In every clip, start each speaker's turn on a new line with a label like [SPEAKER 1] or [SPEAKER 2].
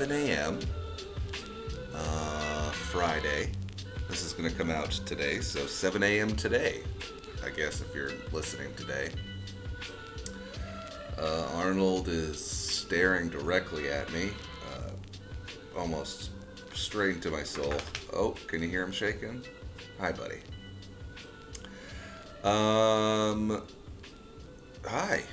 [SPEAKER 1] 7 a.m. Uh, Friday. This is going to come out today, so 7 a.m. today, I guess, if you're listening today. Uh, Arnold is staring directly at me, uh, almost straight into my soul. Oh, can you hear him shaking? Hi, buddy. Um, hi.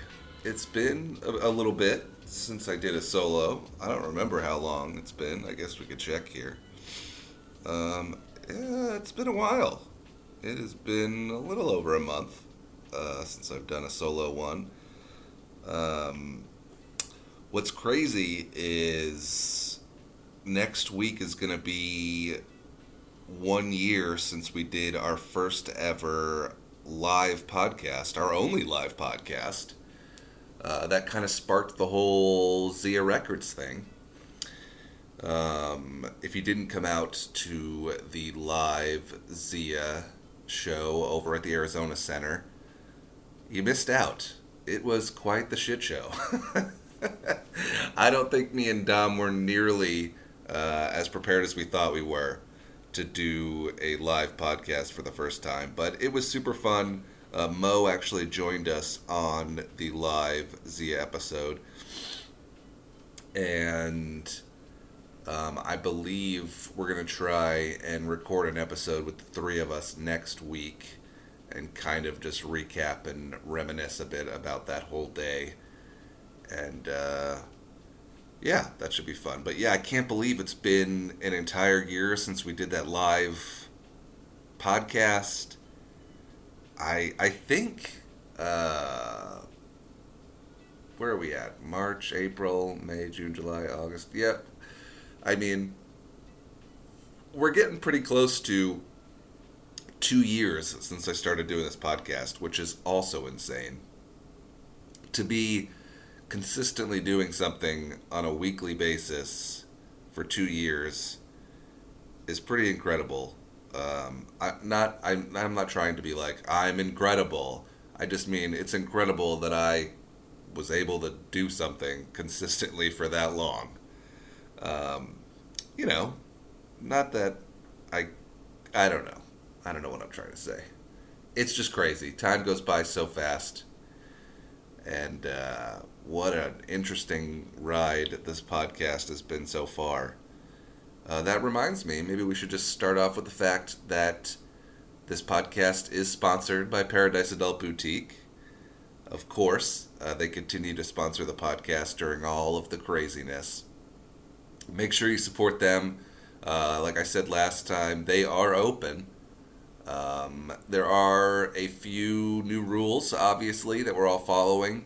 [SPEAKER 1] It's been a, a, little bit since I did a solo. I don't remember how long it's been. I guess we could check here. Um, yeah, it's been a while. It has been a little over a month uh, since I've done a solo one. Um, what's crazy is next week is going to be one year since we did our first ever live podcast, our only live podcast. Uh, that kind of sparked the whole Zia Records thing. Um, if you didn't come out to the live Zia show over at the Arizona Center, you missed out. It was quite the shit show. I don't think me and Dom were nearly uh, as prepared as we thought we were to do a live podcast for the first time, but it was super fun. Uh, Mo actually joined us on the live Zia episode, and um, I believe we're gonna try and record an episode with the three of us next week, and kind of just recap and reminisce a bit about that whole day, and. Uh, yeah, that should be fun. But yeah, I can't believe it's been an entire year since we did that live podcast. I I think uh, where are we at? March, April, May, June, July, August. Yep. I mean, we're getting pretty close to two years since I started doing this podcast, which is also insane. To be consistently doing something on a weekly basis for two years is pretty incredible. Um, I not I'm I'm not trying to be like I'm incredible. I just mean it's incredible that I was able to do something consistently for that long. Um, you know, not that I I don't know. I don't know what I'm trying to say. It's just crazy. Time goes by so fast. And uh, what an interesting ride this podcast has been so far. Uh, that reminds me, maybe we should just start off with the fact that this podcast is sponsored by Paradise Adult Boutique. Of course, uh, they continue to sponsor the podcast during all of the craziness. Make sure you support them. Uh, like I said last time, they are open. Um, there are a few new rules, obviously, that we're all following.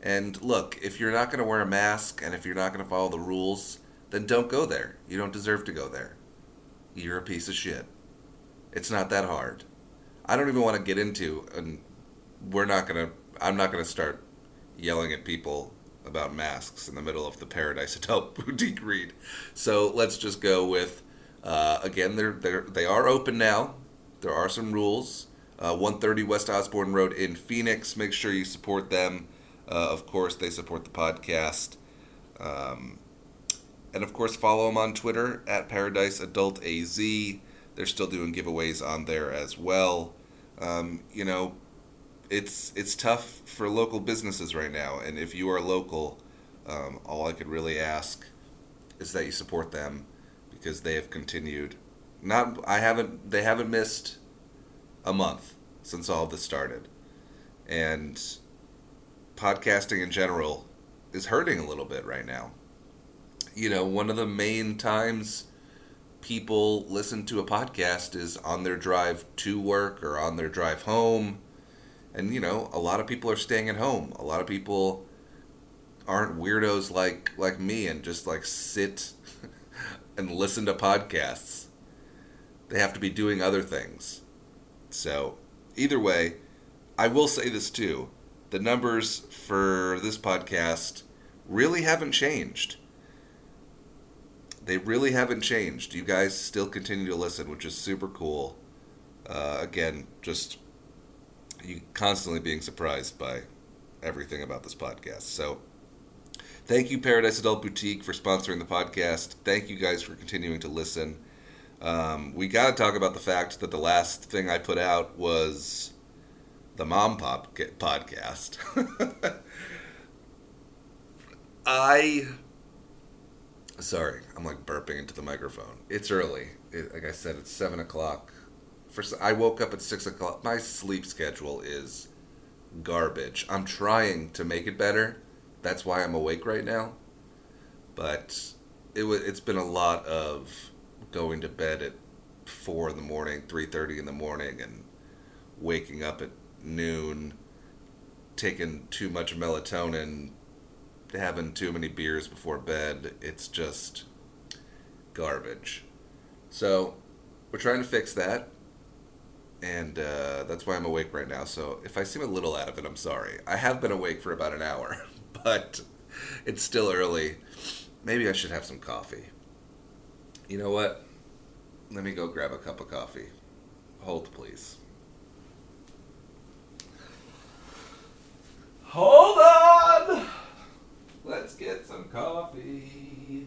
[SPEAKER 1] And look, if you're not going to wear a mask and if you're not going to follow the rules, then don't go there. You don't deserve to go there. You're a piece of shit. It's not that hard. I don't even want to get into, and we're not to, I'm not to start yelling at people about masks in the middle of the Paradise Adult Boutique read. So let's just go with, uh, again, they're, they're, they are open now. There are some rules. Uh, 130 West Osborn Road in Phoenix. Make sure you support them. Uh, of course, they support the podcast. Um, and of course, follow them on Twitter at Paradise Adult AZ. They're still doing giveaways on there as well. Um, you know, it's it's tough for local businesses right now, and if you are local, um, all I could really ask is that you support them because they have continued. Not I haven't they haven't missed a month since all this started, and podcasting in general is hurting a little bit right now. You know, one of the main times people listen to a podcast is on their drive to work or on their drive home. And, you know, a lot of people are staying at home. A lot of people aren't weirdos like like me and just like sit and listen to podcasts. They have to be doing other things. So, either way, I will say this too the numbers for this podcast really haven't changed. They really haven't changed. You guys still continue to listen, which is super cool. Uh, again, just you constantly being surprised by everything about this podcast. So, thank you, Paradise Adult Boutique, for sponsoring the podcast. Thank you guys for continuing to listen. Um, we got to talk about the fact that the last thing I put out was the Mom Pop podcast. I. Sorry, I'm like burping into the microphone. It's early. It, like I said, it's seven o'clock. First, I woke up at six o'clock. My sleep schedule is garbage. I'm trying to make it better. That's why I'm awake right now. But it. It's been a lot of going to bed at four in the morning, three thirty in the morning, and waking up at noon, taking too much melatonin, having too many beers before bed. It's just garbage. So we're trying to fix that. And uh, that's why I'm awake right now. So if I seem a little out of it, I'm sorry. I have been awake for about an hour, but it's still early. Maybe I should have some coffee. You know what? Let me go grab a cup of coffee. Hold, please. Hold on! Let's get some coffee.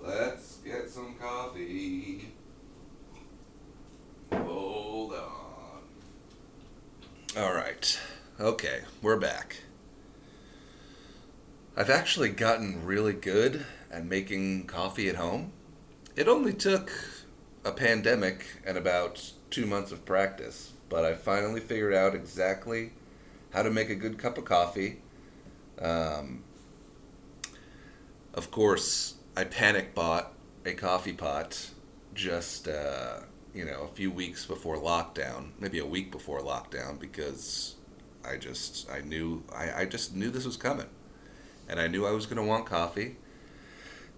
[SPEAKER 1] Let's get some coffee. Hold on. All right. Okay, we're back. I've actually gotten really good at making coffee at home. It only took a pandemic and about two months of practice, but I finally figured out exactly how to make a good cup of coffee. Um, of course, I panic bought a coffee pot just uh, you know a few weeks before lockdown, maybe a week before lockdown, because I just I knew I, I just knew this was coming, and I knew I was to want coffee.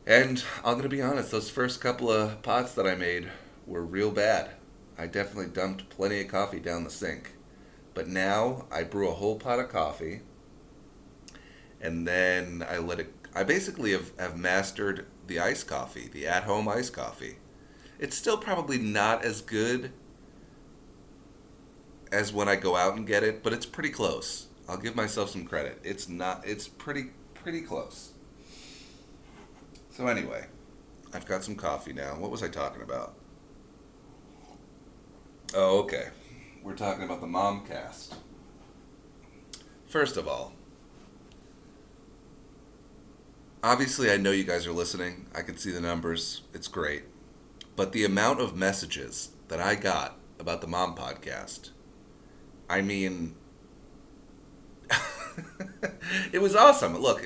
[SPEAKER 1] And I'm to be honest, those first couple of pots that I made were real bad. I definitely dumped plenty of coffee down the sink. But now I brew a whole pot of coffee, and then I let it. I basically have, have mastered the iced coffee, the at home iced coffee. It's still probably not as good as when I go out and get it, but it's pretty close. I'll give myself some credit. It's not. It's pretty pretty close. So anyway, I've got some coffee now. What was I talking about? Oh, okay. We're talking about the Momcast. First of all, obviously I know you guys are listening. I can see the numbers. It's great. But the amount of messages that I got about the Mom podcast, I mean, it was awesome. Look,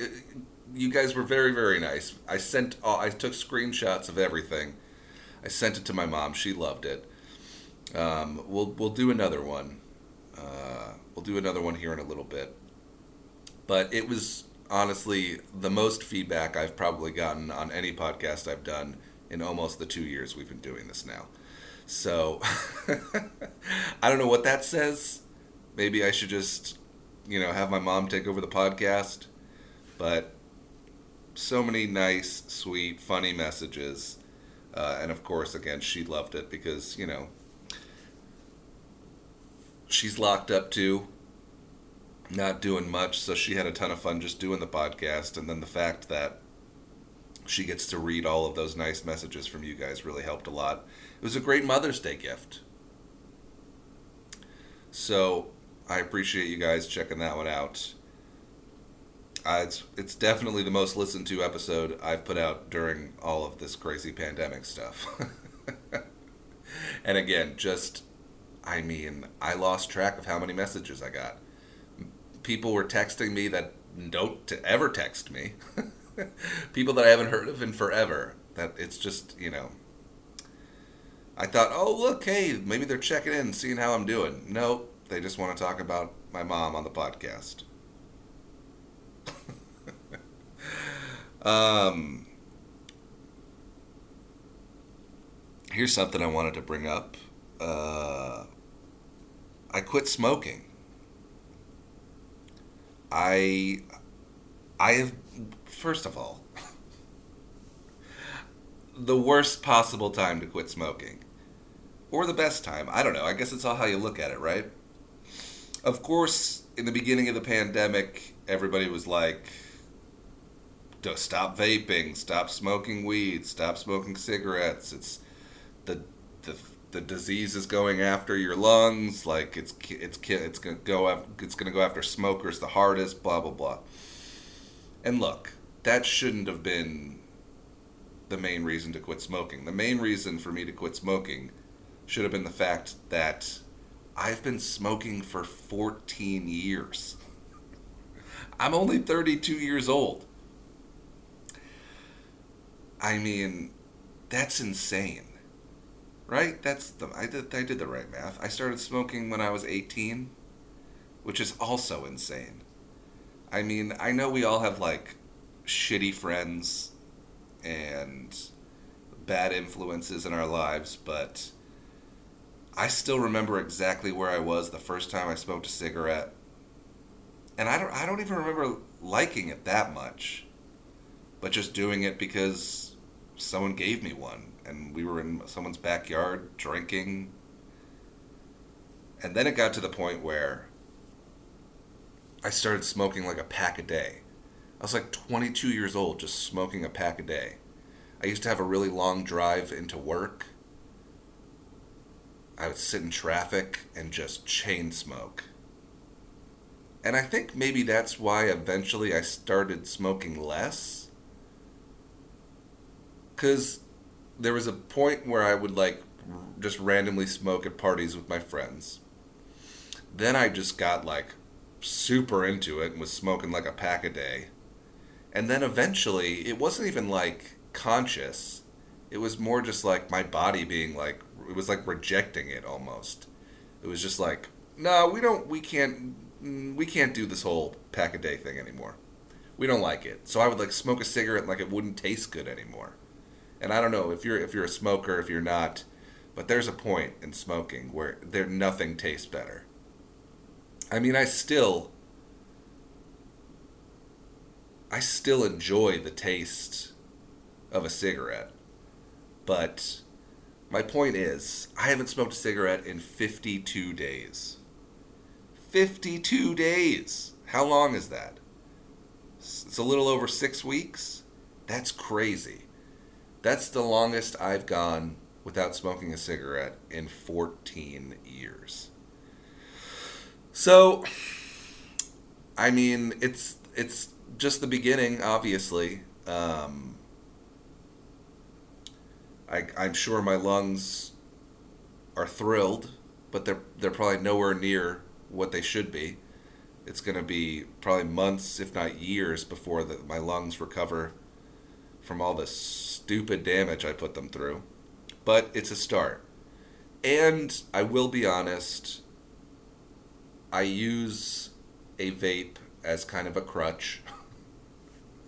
[SPEAKER 1] you guys were very, very nice. I sent, all, I took screenshots of everything. I sent it to my mom. She loved it. Um, we'll we'll do another one. Uh, we'll do another one here in a little bit. But it was honestly the most feedback I've probably gotten on any podcast I've done in almost the two years we've been doing this now. So I don't know what that says. Maybe I should just, you know, have my mom take over the podcast. But so many nice, sweet, funny messages. Uh, and of course, again, she loved it because, you know, she's locked up too, not doing much. So she had a ton of fun just doing the podcast. And then the fact that she gets to read all of those nice messages from you guys really helped a lot. It was a great Mother's Day gift. So I appreciate you guys checking that one out. Uh, it's it's definitely the most listened to episode I've put out during all of this crazy pandemic stuff. and again, just I mean, I lost track of how many messages I got. People were texting me that don't ever text me. People that I haven't heard of in forever. That it's just, you know. I thought, oh, look, hey, maybe they're checking in, seeing how I'm doing. Nope, they just want to talk about my mom on the podcast. um, here's something I wanted to bring up. Uh, I quit smoking. I I have first of all the worst possible time to quit smoking or the best time. I don't know. I guess it's all how you look at it, right? Of course, in the beginning of the pandemic, everybody was like, stop vaping, stop smoking weed, stop smoking cigarettes. It's the the the disease is going after your lungs. Like it's it's it's gonna go after, it's gonna go after smokers the hardest. Blah blah blah. And look, that shouldn't have been the main reason to quit smoking. The main reason for me to quit smoking should have been the fact that I've been smoking for 14 years. I'm only 32 years old. I mean, that's insane. Right? That's the I did I did the right math. I started smoking when I was 18, which is also insane. I mean, I know we all have like shitty friends and bad influences in our lives, but I still remember exactly where I was the first time I smoked a cigarette. And I don't I don't even remember liking it that much. But just doing it because someone gave me one and we were in someone's backyard drinking. And then it got to the point where I started smoking like a pack a day. I was like 22 years old, just smoking a pack a day. I used to have a really long drive into work. I would sit in traffic and just chain smoke. And I think maybe that's why eventually I started smoking less. Because there was a point where I would like just randomly smoke at parties with my friends. Then I just got like super into it and was smoking like a pack a day. And then eventually, it wasn't even like conscious. It was more just like my body being like, it was like rejecting it almost. It was just like, no, we don't, we can't, mm, we can't do this whole pack a day thing anymore. We don't like it. So I would like smoke a cigarette like it wouldn't taste good anymore. And I don't know if you're if you're a smoker, if you're not, but there's a point in smoking where there nothing tastes better. I mean, I still I still enjoy the taste of a cigarette. But my point is, I haven't smoked a cigarette in 52 days. 52 days! How long is that? It's a little over six weeks? That's crazy. That's the longest I've gone without smoking a cigarette in 14 years. So, I mean, it's it's just the beginning, obviously. Um, I, I'm sure my lungs are thrilled, but they're they're probably nowhere near what they should be. It's going to be probably months, if not years, before the, my lungs recover from all the stupid damage I put them through. But it's a start. And I will be honest, I use a vape as kind of a crutch.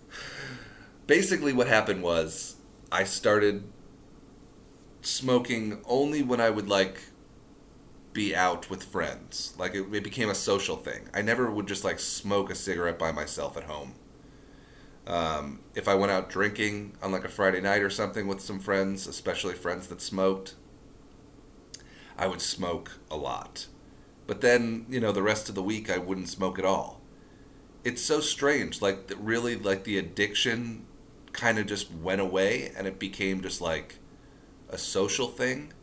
[SPEAKER 1] Basically, what happened was I started smoking only when I would like be out with friends. Like it, it, became a social thing. I never would just like smoke a cigarette by myself at home. Um, if I went out drinking on like a Friday night or something with some friends, especially friends that smoked, I would smoke a lot. But then, you know, the rest of the week I wouldn't smoke at all. It's so strange. Like, really, like the addiction kind of just went away and it became just like a social thing.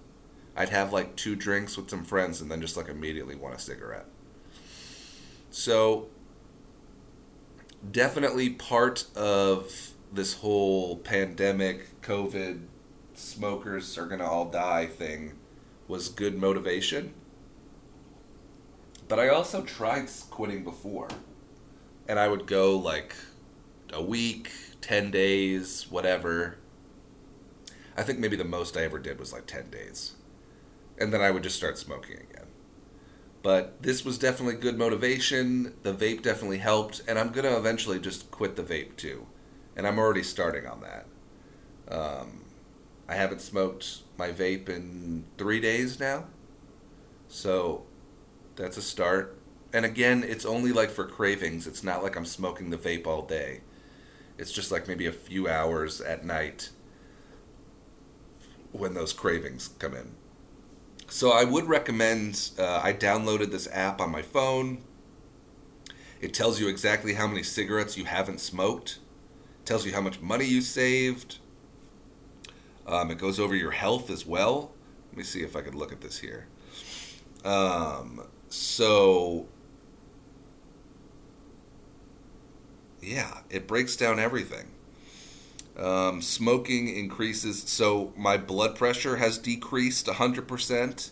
[SPEAKER 1] I'd have like two drinks with some friends and then just like immediately want a cigarette. So, definitely part of this whole pandemic, COVID, smokers are going to all die thing was good motivation. But I also tried quitting before. And I would go like a week, 10 days, whatever. I think maybe the most I ever did was like 10 days. And then I would just start smoking again. But this was definitely good motivation. The vape definitely helped. And I'm going to eventually just quit the vape too. And I'm already starting on that. Um, I haven't smoked my vape in three days now. So that's a start. And again, it's only like for cravings. It's not like I'm smoking the vape all day. It's just like maybe a few hours at night when those cravings come in. So I would recommend. Uh, I downloaded this app on my phone. It tells you exactly how many cigarettes you haven't smoked. It tells you how much money you saved. Um, it goes over your health as well. Let me see if I could look at this here. Um, so, yeah, it breaks down everything. Um, smoking increases. So, my blood pressure has decreased 100%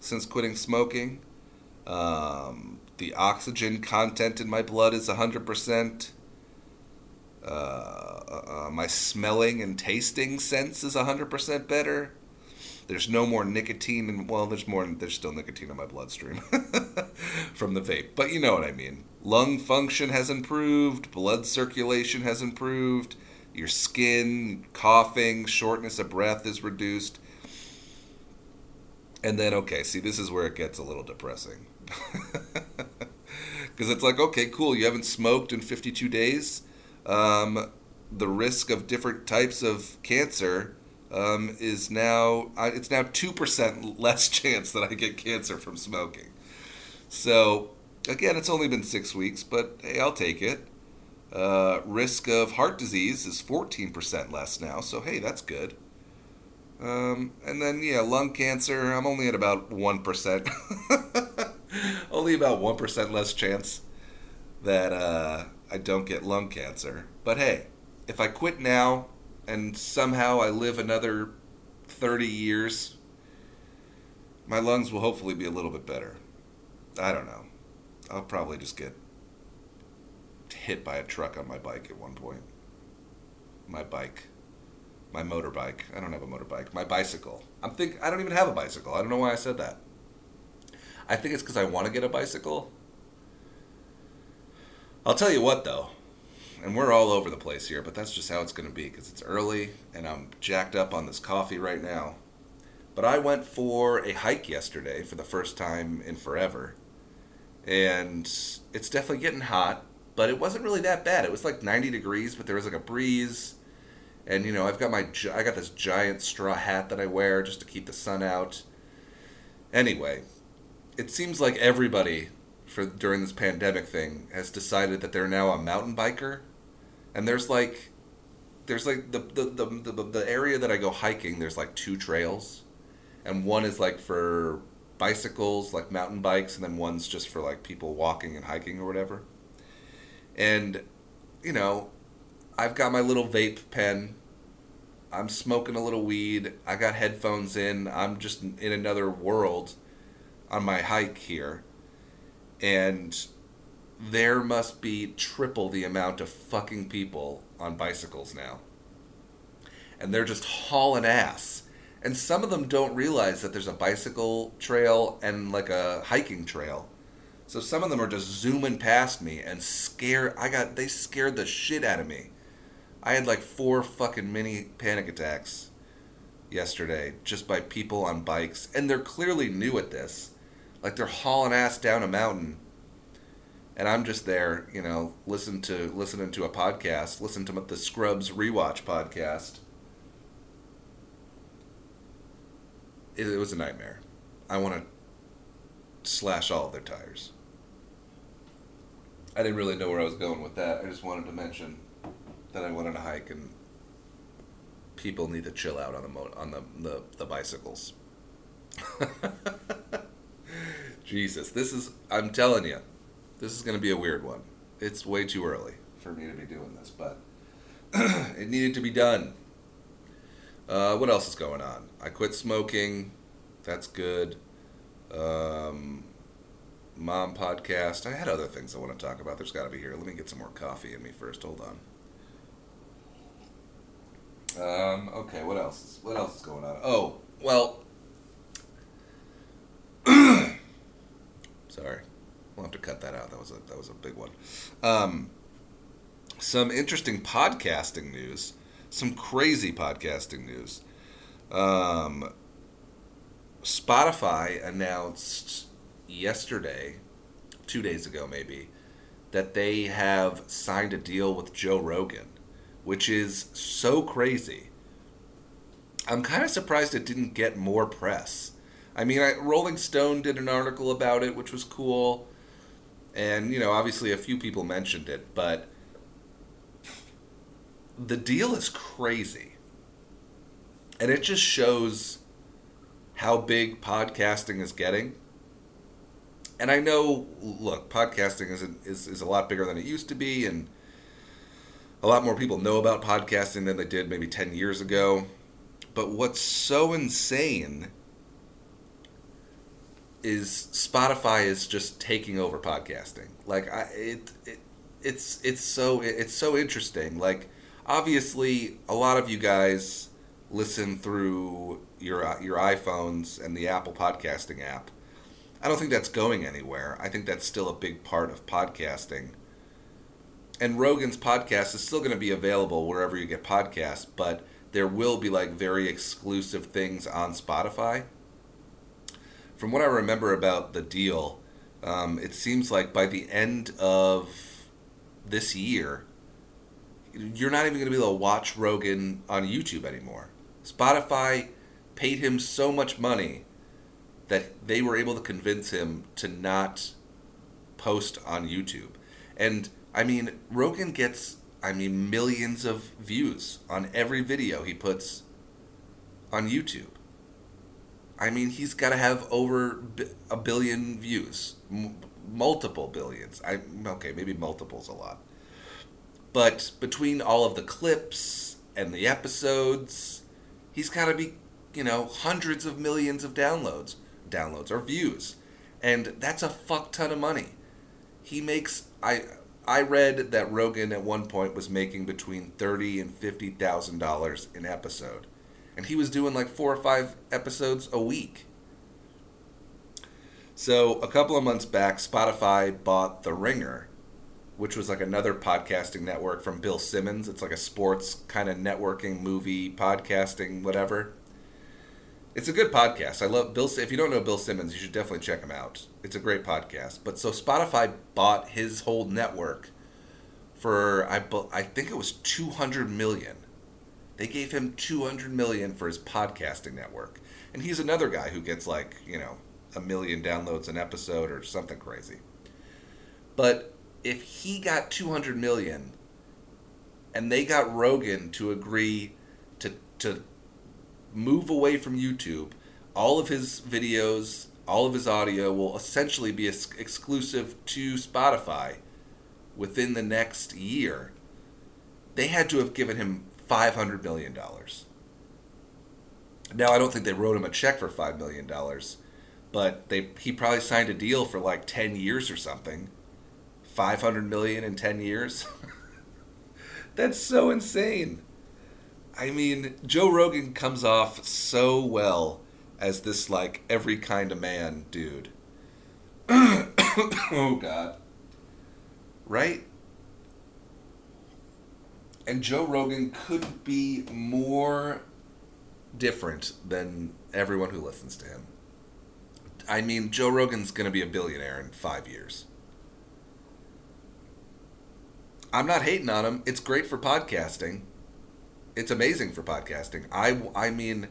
[SPEAKER 1] since quitting smoking. Um, the oxygen content in my blood is 100%. Uh, uh, my smelling and tasting sense is 100% better. There's no more nicotine, and well, there's more. There's still nicotine in my bloodstream from the vape, but you know what I mean. Lung function has improved. Blood circulation has improved. Your skin, coughing, shortness of breath is reduced. And then, okay, see, this is where it gets a little depressing. Because it's like, okay, cool, you haven't smoked in 52 days. Um, the risk of different types of cancer um, is now it's now two percent less chance that I get cancer from smoking. So again, it's only been six weeks, but hey, I'll take it. Uh, risk of heart disease is fourteen percent less now, so hey, that's good. Um, and then yeah, lung cancer, I'm only at about one percent. only about one percent less chance that uh, I don't get lung cancer. But hey, if I quit now and somehow I live another 30 years, my lungs will hopefully be a little bit better. I don't know. I'll probably just get hit by a truck on my bike at one point. My bike. My motorbike. I don't have a motorbike. My bicycle. I'm think I don't even have a bicycle. I don't know why I said that. I think it's cuz I want to get a bicycle. I'll tell you what though and we're all over the place here, but that's just how it's going to be because it's early and I'm jacked up on this coffee right now. But I went for a hike yesterday for the first time in forever. And it's definitely getting hot, but it wasn't really that bad. It was like 90 degrees, but there was like a breeze. And you know, I've got my I got this giant straw hat that I wear just to keep the sun out. Anyway, it seems like everybody for during this pandemic thing has decided that they're now a mountain biker and there's like there's like the the, the the the area that I go hiking. There's like two trails, and one is like for bicycles, like mountain bikes, and then one's just for like people walking and hiking or whatever. And you know, I've got my little vape pen. I'm smoking a little weed. I got headphones in. I'm just in another world on my hike here. And there must be triple the amount of fucking people on bicycles now. And they're just hauling ass. And some of them don't realize that there's a bicycle trail and like a hiking trail. So some of them are just zooming past me and scare I got they scared the shit out of me. I had like four fucking mini panic attacks yesterday just by people on bikes and they're clearly new at this. Like they're hauling ass down a mountain and I'm just there, you know, listen to listening to a podcast, listen to the Scrubs rewatch podcast. It, it was a nightmare. I want to slash all of their tires. I didn't really know where I was going with that. I just wanted to mention that I went on a hike and people need to chill out on the mo- on the, the, the bicycles. Jesus, this is I'm telling you this is going to be a weird one. It's way too early for me to be doing this, but it needed to be done. Uh, what else is going on? I quit smoking. That's good. Um, mom podcast. I had other things I want to talk about. There's got to be here. Let me get some more coffee in me first. Hold on. Um, okay, what else? Is, What else is going on? Oh, well. Sorry. We'll have to cut that out. That was a that was a big one. Um, some interesting podcasting news. Some crazy podcasting news. Um, Spotify announced yesterday, two days ago maybe, that they have signed a deal with Joe Rogan, which is so crazy. I'm kind of surprised it didn't get more press. I mean, I, Rolling Stone did an article about it, which was cool. And, you know, obviously a few people mentioned it, but the deal is crazy. And it just shows how big podcasting is getting. And I know, look, podcasting is, is, is a lot bigger than it used to be, and a lot more people know about podcasting than they did maybe 10 years ago. But what's so insane is Spotify is just taking over podcasting. Like I it, it it's it's so it's so interesting. Like obviously a lot of you guys listen through your your iPhones and the Apple podcasting app. I don't think that's going anywhere. I think that's still a big part of podcasting. And Rogan's podcast is still going to be available wherever you get podcasts, but there will be like very exclusive things on Spotify from what I remember about the deal, um, it seems like by the end of this year, you're not even going to be able to watch Rogan on YouTube anymore. Spotify paid him so much money that they were able to convince him to not post on YouTube. And I mean, Rogan gets, I mean, millions of views on every video he puts on YouTube. I mean, he's got to have over a billion views, M- multiple billions. I okay, maybe multiples a lot. But between all of the clips and the episodes, he's got to be, you know, hundreds of millions of downloads, downloads or views. And that's a fuck ton of money. He makes I I read that Rogan at one point was making between thirty and fifty thousand dollars an episode and he was doing like four or five episodes a week. So a couple of months back, Spotify bought The Ringer, which was like another podcasting network from Bill Simmons. It's like a sports kind of networking, movie, podcasting, whatever. It's a good podcast. I love Bill. If you don't know Bill Simmons, you should definitely check him out. It's a great podcast. But so Spotify bought his whole network for I I think it was two hundred million they gave him 200 million for his podcasting network. And he's another guy who gets like, you know, a million downloads an episode or something crazy. But if he got 200 million and they got Rogan to agree to to move away from YouTube, all of his videos, all of his audio will essentially be exclusive to Spotify within the next year. They had to have given him five hundred million dollars. Now I don't think they wrote him a check for five million dollars, but they he probably signed a deal for like ten years or something. Five hundred million in ten years. That's so insane. I mean, Joe Rogan comes off so well as this like every kind of man dude. oh god. Right? and Joe Rogan couldn't be more different than everyone who listens to him. I mean, Joe Rogan's going to be a billionaire in five years. I'm not hating on him. It's great for podcasting. It's amazing for podcasting. I, I mean,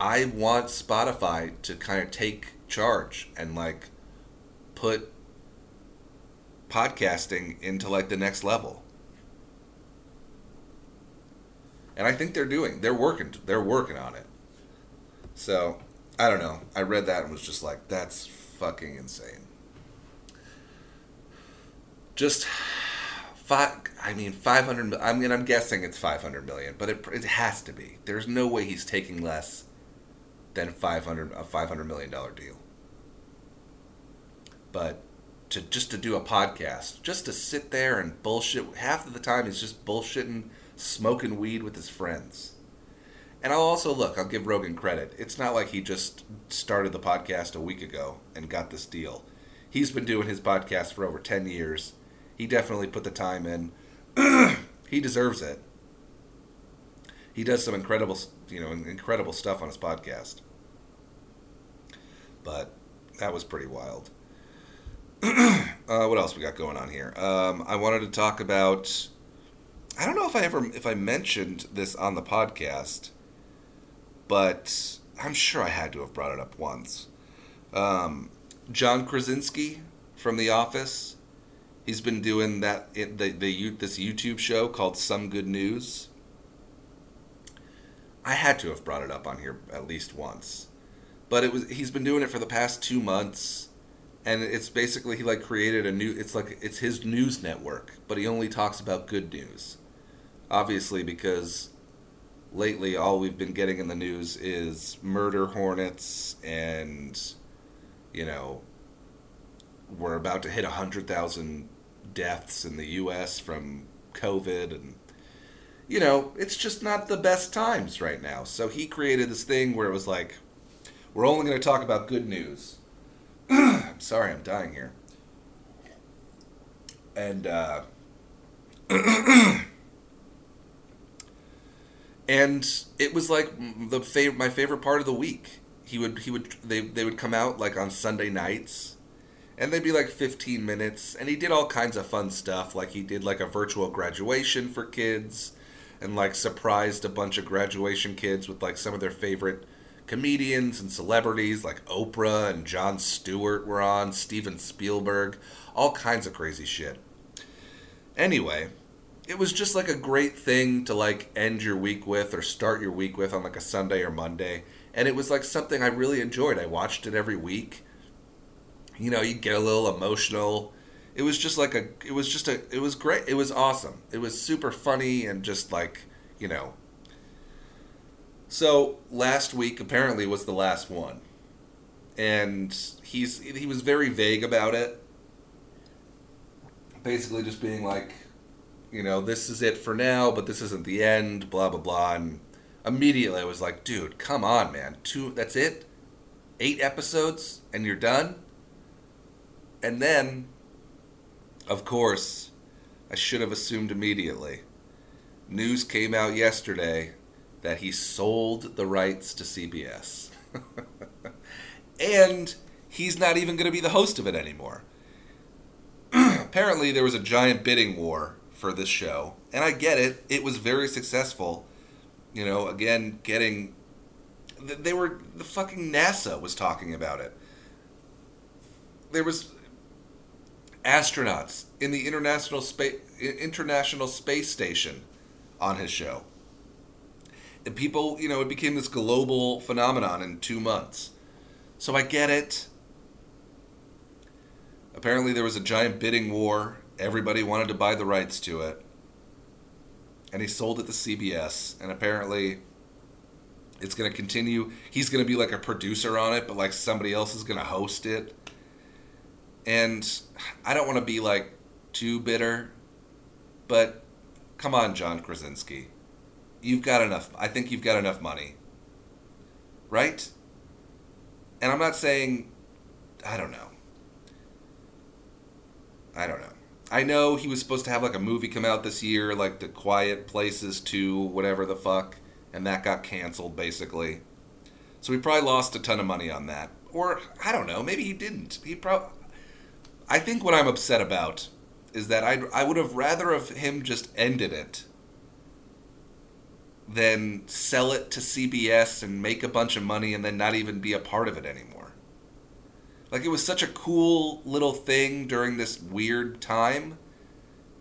[SPEAKER 1] I want Spotify to kind of take charge and like put podcasting into like the next level and I think they're doing. They're working. They're working on it. So I don't know. I read that and was just like, that's fucking insane. Just five. I mean, five hundred. I mean, I'm guessing it's five hundred million, but it it has to be. There's no way he's taking less than five hundred a five hundred million dollar deal. But to just to do a podcast, just to sit there and bullshit. Half of the time, he's just bullshitting smoking weed with his friends. And I'll also look, I'll give Rogan credit. It's not like he just started the podcast a week ago and got this deal. He's been doing his podcast for over 10 years. He definitely put the time in. he deserves it. He does some incredible, you know, incredible stuff on his podcast. But that was pretty wild. uh, what else we got going on here? Um, I wanted to talk about I don't know if I ever if I mentioned this on the podcast, but I'm sure I had to have brought it up once. Um, John Krasinski from The Office. He's been doing that the, the this YouTube show called Some Good News. I had to have brought it up on here at least once, but it was he's been doing it for the past two months, and it's basically he like created a new. It's like it's his news network, but he only talks about good news. Obviously, because lately all we've been getting in the news is murder hornets and you know we're about to hit 100,000 deaths in the US from COVID and you know, it's just not the best times right now. So he created this thing where it was like we're only going to talk about good news. I'm sorry, I'm dying here. And uh and it was like the fav- my favorite part of the week. He would he would they they would come out like on Sunday nights, and they'd be like 15 minutes. And he did all kinds of fun stuff, like he did like a virtual graduation for kids, and like surprised a bunch of graduation kids with like some of their favorite comedians and celebrities, like Oprah and Jon Stewart were on, Steven Spielberg, all kinds of crazy shit. Anyway, it was just like a great thing to like end your week with or start your week with on like a Sunday or Monday. And it was like something I really enjoyed. I watched it every week. You know, you get a little emotional. It was just like a it was just a it was great. It was awesome. It was super funny and just like, you know. So, last week apparently was the last one. And he's he was very vague about it. Basically just being like you know, this is it for now, but this isn't the end, blah blah blah. And immediately I was like, dude, come on, man. Two that's it? Eight episodes and you're done? And then of course, I should have assumed immediately. News came out yesterday that he sold the rights to CBS. and he's not even going to be the host of it anymore. Apparently, there was a giant bidding war for this show. And I get it. It was very successful. You know, again, getting they were the fucking NASA was talking about it. There was astronauts in the international space international space station on his show. And people, you know, it became this global phenomenon in 2 months. So I get it. Apparently there was a giant bidding war Everybody wanted to buy the rights to it. And he sold it to CBS. And apparently, it's going to continue. He's going to be like a producer on it, but like somebody else is going to host it. And I don't want to be like too bitter, but come on, John Krasinski. You've got enough. I think you've got enough money. Right? And I'm not saying, I don't know. I don't know. I know he was supposed to have like a movie come out this year, like The Quiet Places 2, whatever the fuck, and that got canceled basically. So he probably lost a ton of money on that. Or I don't know, maybe he didn't. He probably I think what I'm upset about is that I I would have rather of him just ended it than sell it to CBS and make a bunch of money and then not even be a part of it anymore. Like it was such a cool little thing during this weird time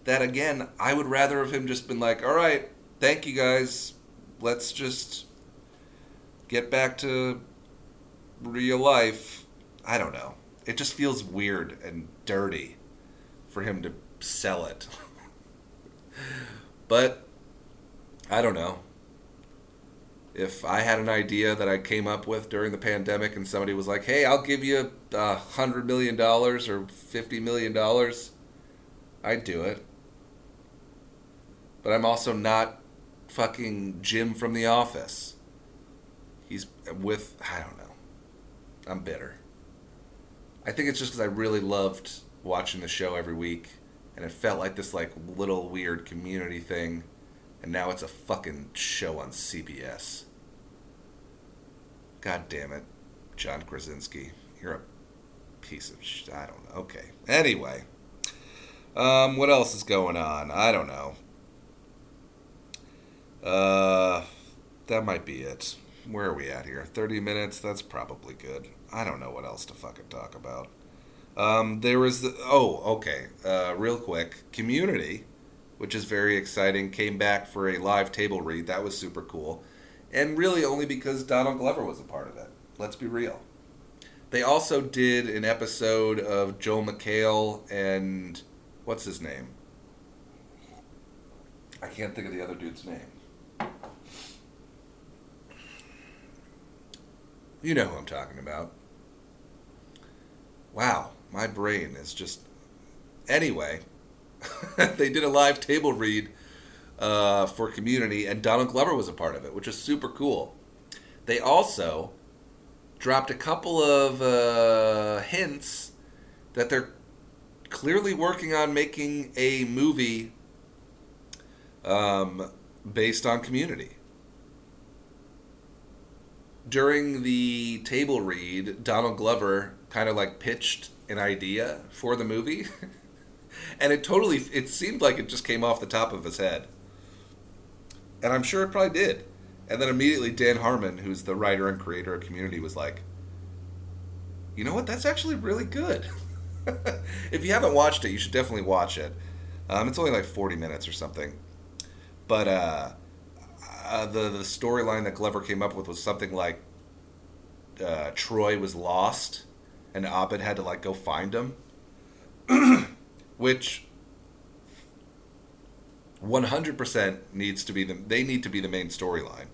[SPEAKER 1] that again, I would rather of him just been like, "All right, thank you guys. Let's just get back to real life." I don't know. It just feels weird and dirty for him to sell it. but I don't know if I had an idea that I came up with during the pandemic and somebody was like, hey, I'll give you a hundred million dollars or fifty million dollars, I'd do it. But I'm also not fucking Jim from the office. He's with, I don't know. I'm bitter. I think it's just because I really loved watching the show every week and it felt like this like little weird community thing and now it's a fucking show on CBS. God damn it, John Krasinski. You're a piece of sh- I don't know. Okay. Anyway. Um, what else is going on? I don't know. Uh, that might be it. where are we at here? 30 minutes? That's probably good. I don't know what else to fucking talk about. Um, there was the. Oh, okay. Uh, real quick. Community, which is very exciting, came back for a live table read. That was super cool. And really only because Donald Glover was a part of it. Let's be real. They also did an episode of Joel McHale and. What's his name? I can't think of the other dude's name. You know who I'm talking about. Wow, my brain is just. Anyway, they did a live table read uh, for Community, and Donald Glover was a part of it, which is super cool. They also dropped a couple of uh, hints that they're clearly working on making a movie um, based on Community during the table read, Donald Glover kind of like pitched an idea for the movie. and it totally it seemed like it just came off the top of his head. And I'm sure it probably did. And then immediately Dan Harmon, who's the writer and creator of Community, was like, "You know what? That's actually really good." if you haven't watched it, you should definitely watch it. Um, it's only like 40 minutes or something. But uh, uh, the the storyline that Glover came up with was something like uh, Troy was lost, and Abed had to like go find him, which 100% needs to be the they need to be the main storyline.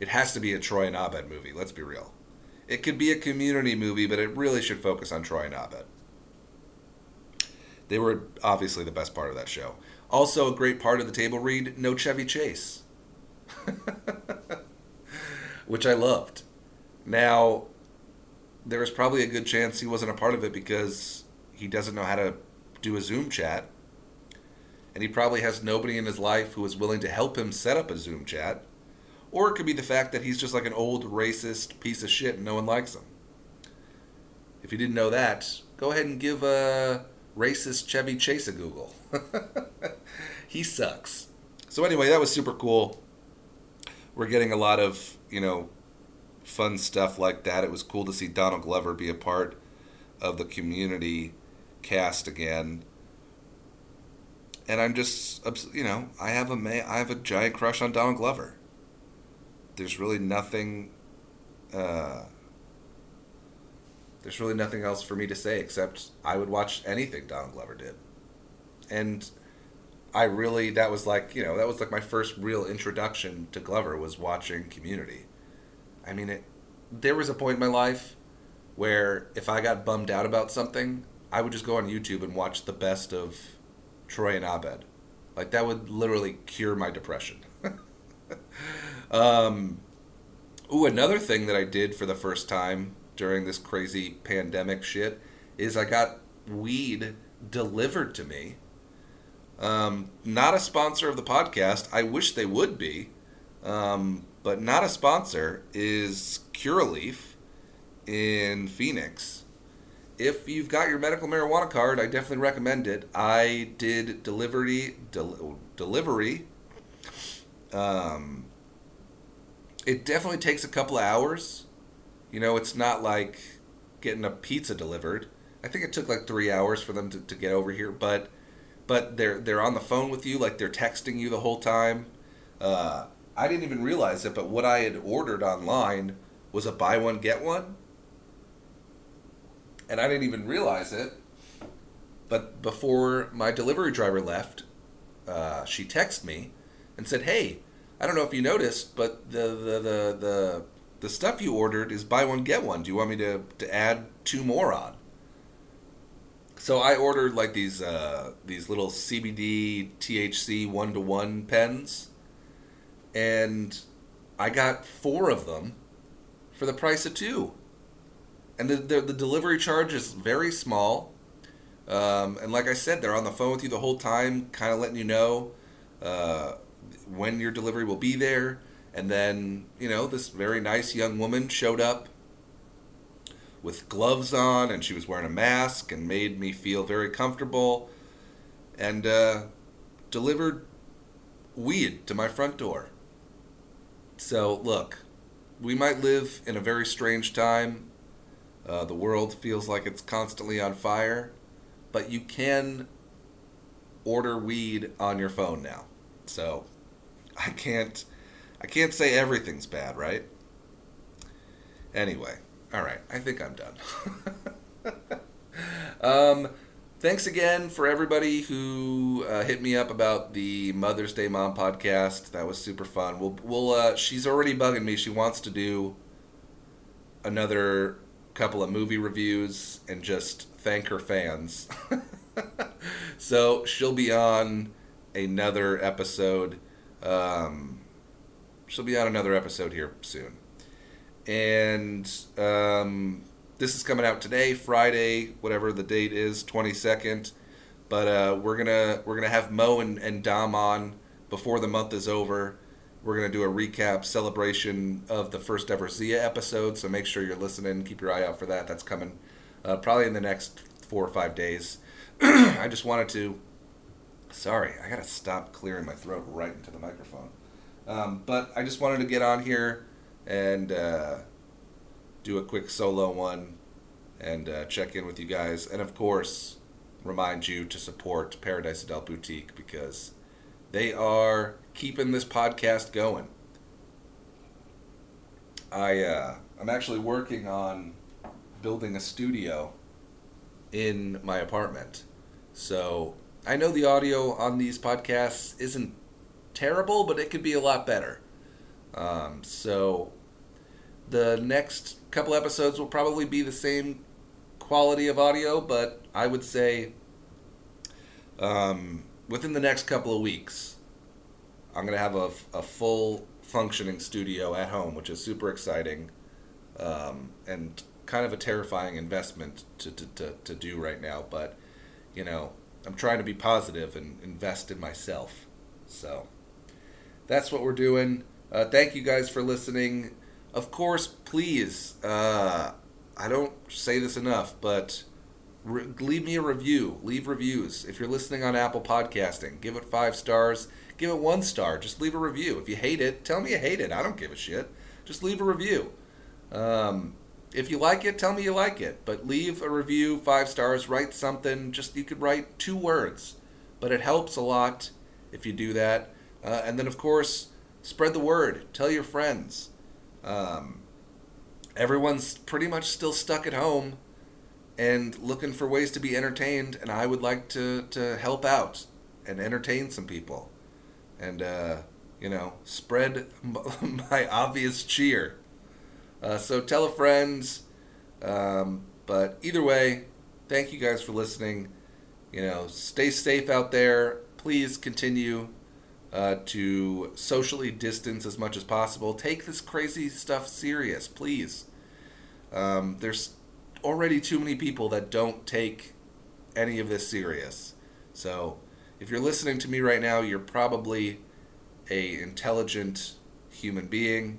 [SPEAKER 1] It has to be a Troy and Abed movie. Let's be real. It could be a community movie, but it really should focus on Troy and Abed. They were obviously the best part of that show. Also, a great part of the table read no Chevy Chase, which I loved. Now, there was probably a good chance he wasn't a part of it because he doesn't know how to do a Zoom chat. And he probably has nobody in his life who is willing to help him set up a Zoom chat. Or it could be the fact that he's just like an old racist piece of shit and no one likes him. If you didn't know that, go ahead and give a racist Chevy Chase a Google. he sucks. So anyway, that was super cool. We're getting a lot of, you know, fun stuff like that. It was cool to see Donald Glover be a part of the community cast again. And I'm just, you know, I have a may, I have a giant crush on Donald Glover. There's really nothing. Uh, there's really nothing else for me to say except I would watch anything Donald Glover did. And I really that was like, you know, that was like my first real introduction to Glover was watching Community. I mean it there was a point in my life where if I got bummed out about something, I would just go on YouTube and watch the best of Troy and Abed. Like that would literally cure my depression. um, ooh, another thing that I did for the first time during this crazy pandemic shit is I got weed delivered to me. Um, not a sponsor of the podcast. I wish they would be, um, but not a sponsor. Is Curaleaf in Phoenix. If you've got your medical marijuana card, I definitely recommend it. I did delivery del- delivery. Um, it definitely takes a couple of hours you know, it's not like getting a pizza delivered. I think it took like three hours for them to, to get over here, but but they're they're on the phone with you, like they're texting you the whole time. Uh, I didn't even realize it, but what I had ordered online was a buy one get one, and I didn't even realize it. But before my delivery driver left, uh, she texted me and said, "Hey, I don't know if you noticed, but the the the, the the stuff you ordered is buy one get one. Do you want me to to add two more on? So I ordered like these uh, these little CBD THC one to one pens, and I got four of them for the price of two. And the the, the delivery charge is very small. Um, and like I said, they're on the phone with you the whole time, kind of letting you know uh, when your delivery will be there. And then, you know, this very nice young woman showed up with gloves on and she was wearing a mask and made me feel very comfortable and uh, delivered weed to my front door. So, look, we might live in a very strange time. Uh, the world feels like it's constantly on fire, but you can order weed on your phone now. So, I can't I can't say everything's bad, right? Anyway, all right, I think I'm done. um, thanks again for everybody who uh, hit me up about the Mother's Day Mom podcast. That was super fun. We'll, we'll. Uh, she's already bugging me. She wants to do another couple of movie reviews and just thank her fans. so she'll be on another episode. Um, she'll be on another episode here soon. And um, this is coming out today, Friday, whatever the date is, twenty second. But uh, we're gonna we're gonna have Mo and, and Dom on before the month is over. We're gonna do a recap celebration of the first ever Zia episode. So make sure you're listening. Keep your eye out for that. That's coming uh, probably in the next four or five days. I just wanted to. Sorry, I gotta stop clearing my throat right into the microphone. Um, but I just wanted to get on here and uh, do a quick solo one and uh, check in with you guys. And of course, remind you to support Paradise Adult Boutique because they are keeping this podcast going. I uh, I'm actually working on building a studio in my apartment. So I know the audio on these podcasts isn't terrible, but it could be a lot better. Um, so the next couple episodes will probably be the same quality of audio, but I would say um, within the next couple of weeks, I'm going to have a, a full functioning studio at home, which is super exciting um, and kind of a terrifying investment to, to, to, to do right now. But, you know, I'm trying to be positive and invest in myself. So that's what we're doing. Uh, thank you guys for listening. Of course, please, uh, I don't say this enough, but re- leave me a review. Leave reviews. If you're listening on Apple Podcasting, give it five stars. Give it one star. Just leave a review. If you hate it, tell me you hate it. I don't give a shit. Just leave a review. Um, if you like it, tell me you like it. But leave a review, five stars. Write something. Just you could write two words, but it helps a lot if you do that. Uh, and then, of course, spread the word. Tell your friends. Um, everyone's pretty much still stuck at home and looking for ways to be entertained, and I would like to, to help out and entertain some people. And, uh, you know, spread my obvious cheer. Uh, so tell a friend. Um, but either way, thank you guys for listening. You know, stay safe out there. Please continue uh, to socially distance as much as possible. Take this crazy stuff serious, please. Um, there's already too many people that don't take any of this serious. So, if you're listening to me right now, you're probably a intelligent human being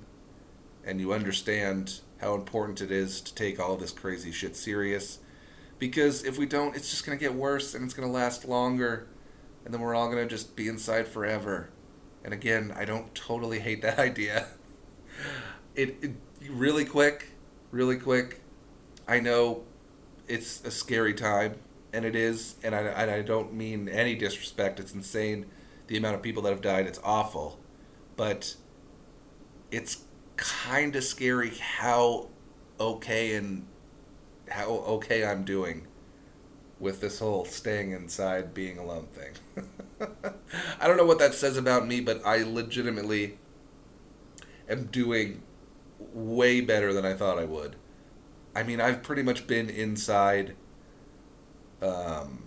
[SPEAKER 1] and you understand how important it is to take all this crazy shit serious because if we don't it's just going to get worse and it's going to last longer and then we're all to just be inside forever. And again, I don't totally hate that idea. It, it really quick, really quick. I know it's a scary time, and it is, and I, I don't mean any disrespect. It's insane the amount of people that have died. It's awful, but it's kind of scary how okay and how okay I'm doing with this whole staying inside, being alone thing. I don't know what that says about me, but I legitimately am doing way better than I thought I would. I mean, I've pretty much been inside um,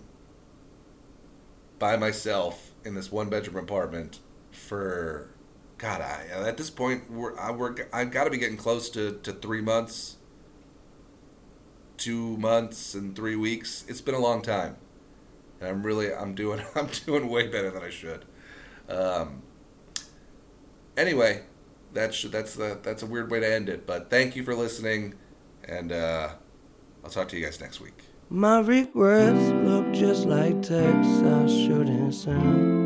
[SPEAKER 1] by myself in this one bedroom apartment for God. I at this point we're I, we're I've got to be getting close to to three months two months and three weeks. It's been a long time. And I'm really I'm doing I'm doing way better than I should. Um, anyway, that's that's the that's a weird way to end it. But thank you for listening, and uh, I'll talk to you guys next week.
[SPEAKER 2] My regrets look just like Texas shooting sound.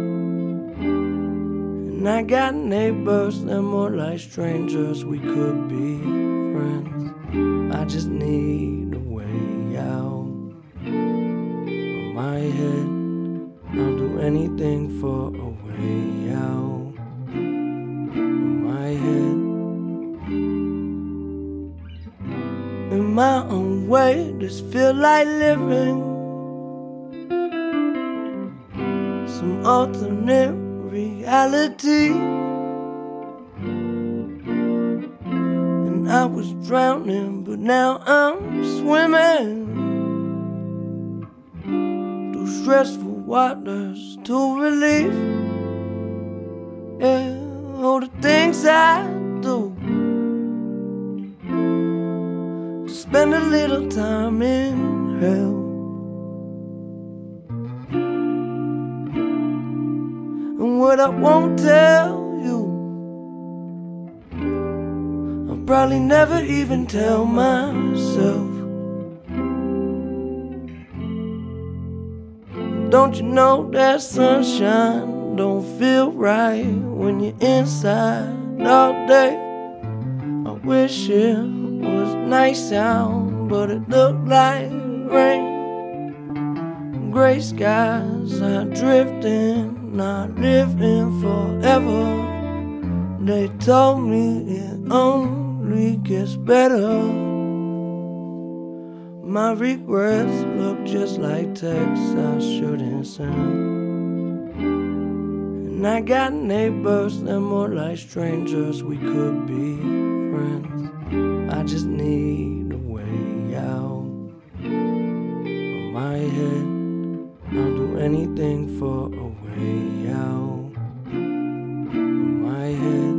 [SPEAKER 2] And And I got neighbors, they're more like strangers. We could be friends. I just need a way out of my head. I'll do anything for a way out of my head. In my own way, just feel like living some alternate reality. I was drowning, but now I'm swimming through stressful waters to relief. Yeah, all the things I do to spend a little time in hell. And what I won't tell probably never even tell myself. Don't you know that sunshine don't feel right when you're inside all day? I wish it was nice out, but it looked like rain. Gray skies are drifting, not living forever. They told me it only gets better. My regrets look just like texts I shouldn't send. And I got neighbors, they're more like strangers. We could be friends. I just need a way out of my head. I'll do anything for a way out of my head.